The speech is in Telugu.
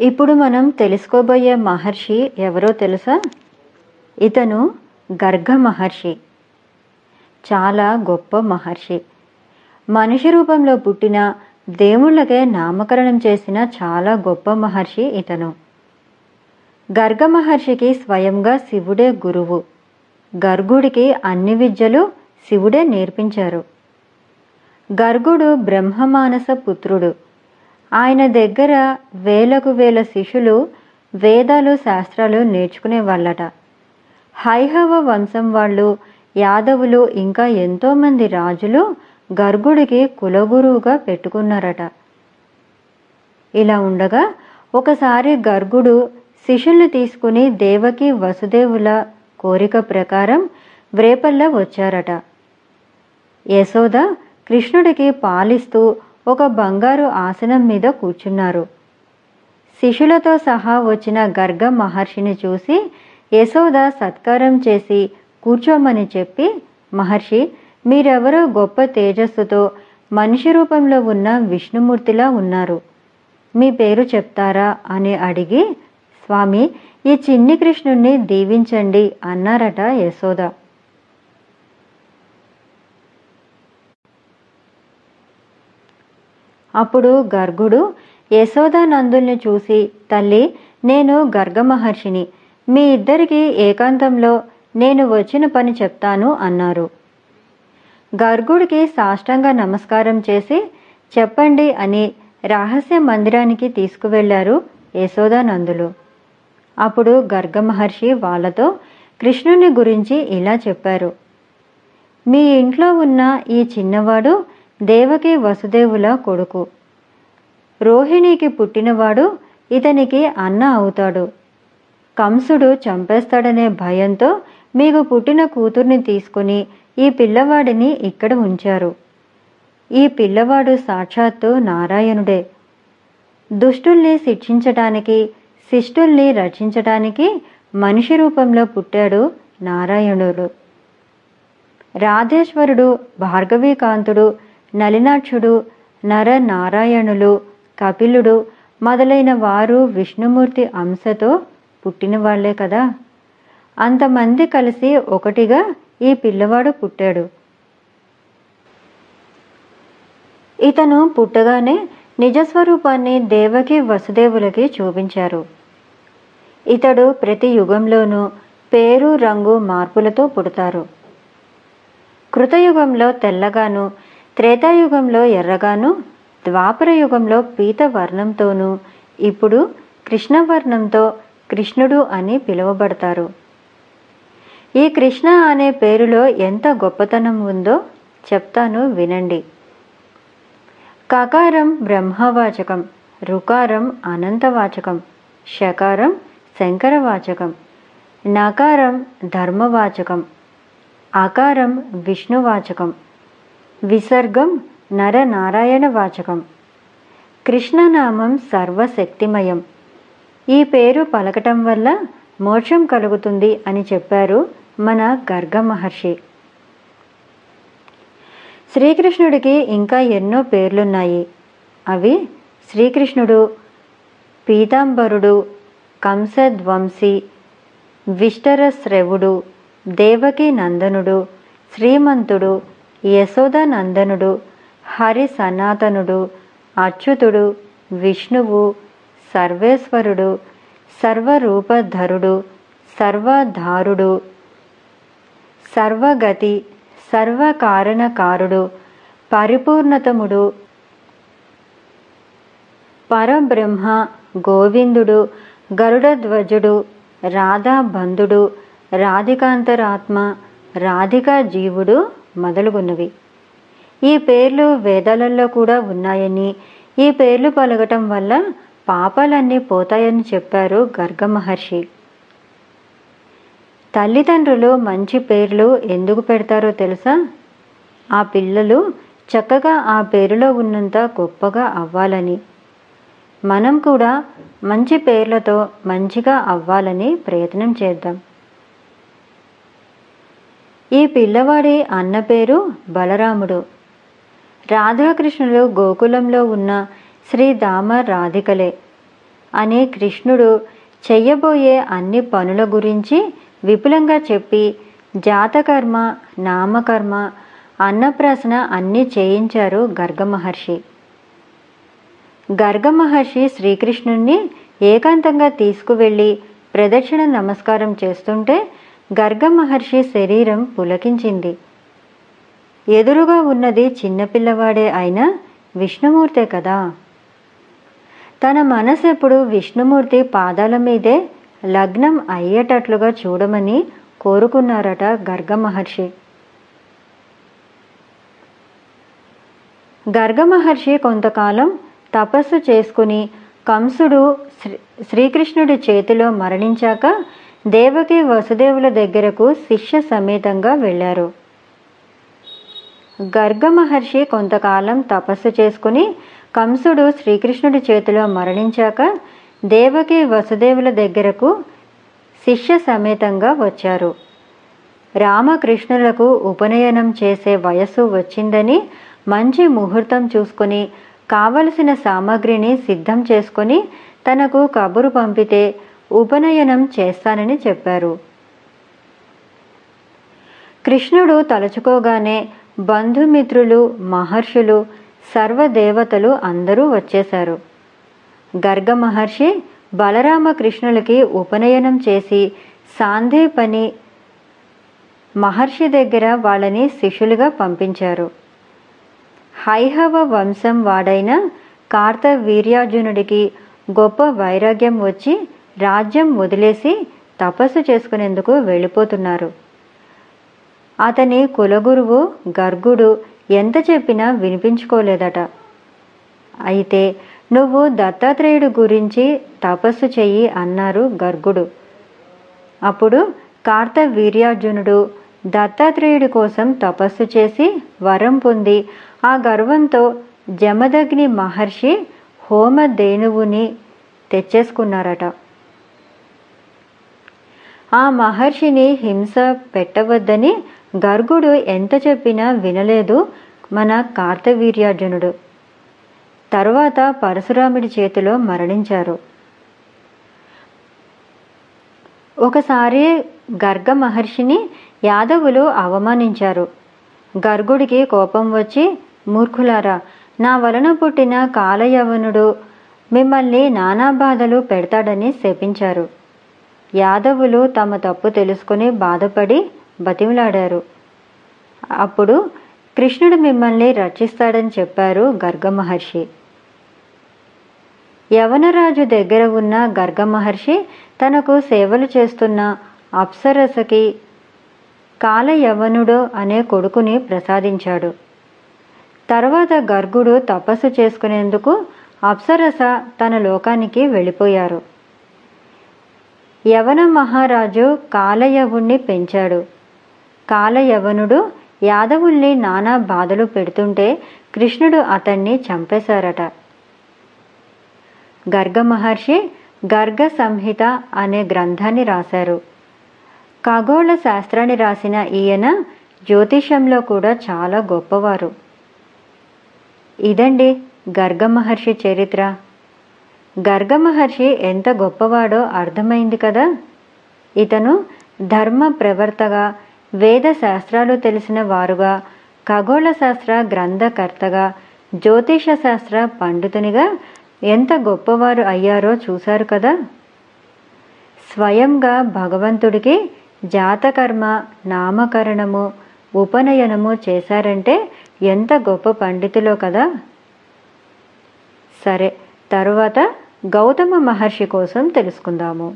ఇప్పుడు మనం తెలుసుకోబోయే మహర్షి ఎవరో తెలుసా? ఇతను గర్గ మహర్షి. చాలా గొప్ప మహర్షి. మనిషి రూపంలో పుట్టిన దేవుళ్ళకే నామకరణం చేసిన చాలా గొప్ప మహర్షి ఇతను. గర్గ మహర్షికి స్వయంగా శివుడే గురువు. గర్గుడికి అన్ని విద్యలు శివుడే నేర్పించారు. గర్గుడు బ్రహ్మమానస పుత్రుడు. ఆయన దగ్గర వేలకు వేల శిష్యులు వేదాలు శాస్త్రాలు నేర్చుకునే వాళ్ళట హైహవ వంశం వాళ్ళు యాదవులు ఇంకా ఎంతోమంది రాజులు గర్గుడికి కులగురువుగా పెట్టుకున్నారట. ఇలా ఉండగా ఒకసారి గర్గుడు శిష్యుల్ని తీసుకుని దేవకి వసుదేవుల కోరిక ప్రకారం వ్రేపల్ల వచ్చారట. యశోద కృష్ణుడికి పాలిస్తూ ఒక బంగారు ఆసనం మీద కూర్చున్నారు. శిష్యులతో సహా వచ్చిన గర్గ మహర్షిని చూసి యశోద సత్కారం చేసి కూర్చోమని చెప్పి మహర్షి మీరెవరో గొప్ప తేజస్సుతో మనిషి రూపంలో ఉన్న విష్ణుమూర్తిలా ఉన్నారు. మీ పేరు చెప్తారా? అని అడిగి స్వామి ఈ చిన్ని కృష్ణుణ్ణి దీవించండి అన్నారట యశోద. అప్పుడు గర్గుడు యశోదానందుల్ని చూసి తల్లి నేను గర్గ మహర్షిని. మీ ఇద్దరికి ఏకాంతంలో నేను వచ్చిన పని చెప్తాను అన్నారు. గర్గుడికి సాష్టంగా నమస్కారం చేసి చెప్పండి అని రహస్య మందిరానికి తీసుకువెళ్ళారు యశోదానందులు అప్పుడు గర్గ మహర్షి వాళ్ళతో కృష్ణుని గురించి ఇలా చెప్పారు. మీ ఇంట్లో ఉన్న ఈ చిన్నవాడు దేవకి వసుదేవుల కొడుకు. రోహిణికి పుట్టినవాడు ఇతనికి అన్న అవుతాడు. కంసుడు చంపేస్తాడనే భయంతో మీకు పుట్టిన కూతుర్ని తీసుకుని ఈ పిల్లవాడిని ఇక్కడ ఉంచారు. ఈ పిల్లవాడు సాక్షాత్తు నారాయణుడే. దుష్టుల్ని శిక్షించటానికి శిష్టుల్ని రక్షించటానికి మనిషి రూపంలో పుట్టాడు నారాయణుడు. రాధేశ్వరుడు భార్గవీకాంతుడు నలినాక్షుడు నర నారాయణులు కపిలుడు మొదలైన వారు విష్ణుమూర్తి అంశతో పుట్టిన వాళ్ళే కదా. అంతమంది కలిసి ఒకటిగా ఈ పిల్లవాడు పుట్టాడు. ఇతను పుట్టగానే నిజస్వరూపాన్ని దేవకి వసుదేవులకి చూపించారు. ఇతడు ప్రతి యుగంలోనూ పేరు రంగు మార్పులతో పుడతారు. కృతయుగంలో తెల్లగాను త్రేతాయుగంలో ఎర్రగాను ద్వాపర యుగంలో పీత వర్ణంతోనూ ఇప్పుడు కృష్ణవర్ణంతో కృష్ణుడు అని పిలువబడతారు. ఈ కృష్ణ అనే పేరులో ఎంత గొప్పతనం ఉందో చెప్తాను వినండి. కకారం బ్రహ్మవాచకం రుకారం అనంతవాచకం షకారం శంకరవాచకం నకారం ధర్మవాచకం ఆకారం విష్ణువాచకం. విసర్గం నరనారాయణ వాచకం. కృష్ణనామం సర్వశక్తిమయం. ఈ పేరు పలకటం వల్ల మోక్షం కలుగుతుంది అని చెప్పారు మన గర్గ మహర్షి. శ్రీకృష్ణుడికి ఇంకా ఎన్నో పేర్లున్నాయి. అవి శ్రీకృష్ణుడు పీతాంబరుడు కంసధ్వంసి విష్టరశ్రవుడు దేవకీ నందనుడు శ్రీమంతుడు యశోదానందనుడు హరి సనాతనుడు అచ్యుతుడు విష్ణువు సర్వేశ్వరుడు సర్వరూపధరుడు సర్వధారుడు సర్వగతి సర్వకారణకారుడు పరిపూర్ణతముడు పరబ్రహ్మ గోవిందుడు గరుడధ్వజుడు రాధాబంధుడు రాధికాంతరాత్మ రాధికా జీవుడు మొదలుగున్నవి. ఈ పేర్లు వేదాలలో కూడా ఉన్నాయని ఈ పేర్లు పలకటం వల్ల పాపాలన్నీ పోతాయని చెప్పారు గర్గ మహర్షి తల్లిదండ్రులు మంచి పేర్లు ఎందుకు పెడతారో తెలుసా? ఆ పిల్లలు చక్కగా ఆ పేరులో ఉన్నంత గొప్పగా అవ్వాలని మనం కూడా మంచి పేర్లతో మంచిగా అవ్వాలని ప్రయత్నం చేద్దాం. ఈ పిల్లవాడి అన్న పేరు బలరాముడు. రాధాకృష్ణులు గోకులంలో ఉన్న శ్రీ దామ రాధికలే అనే కృష్ణుడు చెయ్యబోయే అన్ని పనుల గురించి విపులంగా చెప్పి జాతకర్మ నామకర్మ అన్నప్రాసన అన్నీ చేయించారు గర్గ మహర్షి గర్గ మహర్షి శ్రీకృష్ణుణ్ణి ఏకాంతంగా తీసుకువెళ్ళి ప్రదక్షిణ నమస్కారం చేస్తుంటే గర్గ మహర్షి శరీరం పులకించింది. ఎదురుగా ఉన్నది చిన్నపిల్లవాడే అయినా విష్ణుమూర్తే కదా. తన మనసెప్పుడు విష్ణుమూర్తి పాదాల మీదే లగ్నం అయ్యేటట్లుగా చూడమని కోరుకున్నారట గర్గ మహర్షి. గర్గ మహర్షి కొంతకాలం తపస్సు చేసుకుని కంసుడు శ్రీ శ్రీకృష్ణుడి చేతిలో మరణించాక దేవకి వసుదేవుల దగ్గరకు శిష్య సమేతంగా వెళ్ళారు. గర్గ మహర్షి కొంతకాలం తపస్సు చేసుకుని కంసుడు శ్రీకృష్ణుడి చేతిలో మరణించాక దేవకి వసుదేవుల దగ్గరకు శిష్య సమేతంగా వచ్చారు. రామకృష్ణులకు ఉపనయనం చేసే వయస్సు వచ్చిందని మంచి ముహూర్తం చూసుకొని కావలసిన సామాగ్రిని సిద్ధం చేసుకొని తనకు కబురు పంపితే ఉపనయనం చేస్తానని చెప్పారు. కృష్ణుడు తలుచుకోగానే బంధుమిత్రులు మహర్షులు సర్వదేవతలు అందరూ వచ్చేశారు. గర్గ మహర్షి బలరామకృష్ణులకి ఉపనయనం చేసి సాందేపని మహర్షి దగ్గర వాళ్ళని శిష్యులుగా పంపించారు. హైహవ వంశం వాడైన కార్తవీర్యార్జునుడికి గొప్ప వైరాగ్యం వచ్చి రాజ్యం వదిలేసి తపస్సు చేసుకునేందుకు వెళ్ళిపోతున్నారు. అతని కులగురువు గర్గుడు ఎంత చెప్పినా వినిపించుకోలేదట. అయితే నువ్వు దత్తాత్రేయుడు గురించి తపస్సు చెయ్యి అన్నారు గర్గుడు. అప్పుడు కార్తవీర్యార్జునుడు దత్తాత్రేయుడి కోసం తపస్సు చేసి వరం పొంది ఆ గర్వంతో జమదగ్ని మహర్షి హోమధేనువుని తెచ్చేసుకున్నారట. ఆ మహర్షిని హింస పెట్టవద్దని గర్గుడు ఎంత చెప్పినా వినలేదు మన కార్తవీర్యార్జునుడు. తర్వాత పరశురాముడి చేతిలో మరణించారు. ఒకసారి గర్గ మహర్షిని యాదవులు అవమానించారు. గర్గుడికి కోపం వచ్చి మూర్ఖులారా నా వలన పుట్టిన కాలయవనుడు మిమ్మల్ని నానా బాధలు పెడతాడని శపించారు. యాదవులు తమ తప్పు తెలుసుకుని బాధపడి బతిమలాడారు. అప్పుడు కృష్ణుడు మిమ్మల్ని రక్షిస్తాడని చెప్పారు గర్గ మహర్షి యవనరాజు దగ్గర ఉన్న గర్గ మహర్షి తనకు సేవలు చేస్తున్న అప్సరసకి కాలయవనుడు అనే కొడుకుని ప్రసాదించాడు. తర్వాత గర్గుడు తపస్సు చేసుకునేందుకు అప్సరస తన లోకానికి వెళ్ళిపోయారు. యవన మహారాజు కాలయవుణ్ణి పెంచాడు. కాలయవనుడు యాదవుల్ని నానా బాధలు పెడుతుంటే కృష్ణుడు అతన్ని చంపేశారట. గర్గ మహర్షి గర్గ సంహిత అనే గ్రంథాన్ని రాశారు. ఖగోళ శాస్త్రాన్ని రాసిన ఈయన జ్యోతిషంలో కూడా చాలా గొప్పవారు. ఇదండి గర్గ మహర్షి చరిత్ర. గర్గ మహర్షి ఎంత గొప్పవాడో అర్థమైంది కదా. ఇతను ధర్మ ప్రవర్తగా వేద శాస్త్రాలు తెలిసిన వారుగా ఖగోళ శాస్త్ర గ్రంథకర్తగా జ్యోతిష శాస్త్ర పండితునిగా ఎంత గొప్పవారు అయ్యారో చూశారు కదా. స్వయంగా భగవంతుడికి జాతకర్మ నామకరణము ఉపనయనము చేశారంటే ఎంత గొప్ప పండితులో కదా. సరే తరువాత గౌతమ మహర్షి కోసం తెలుసుకుందాము.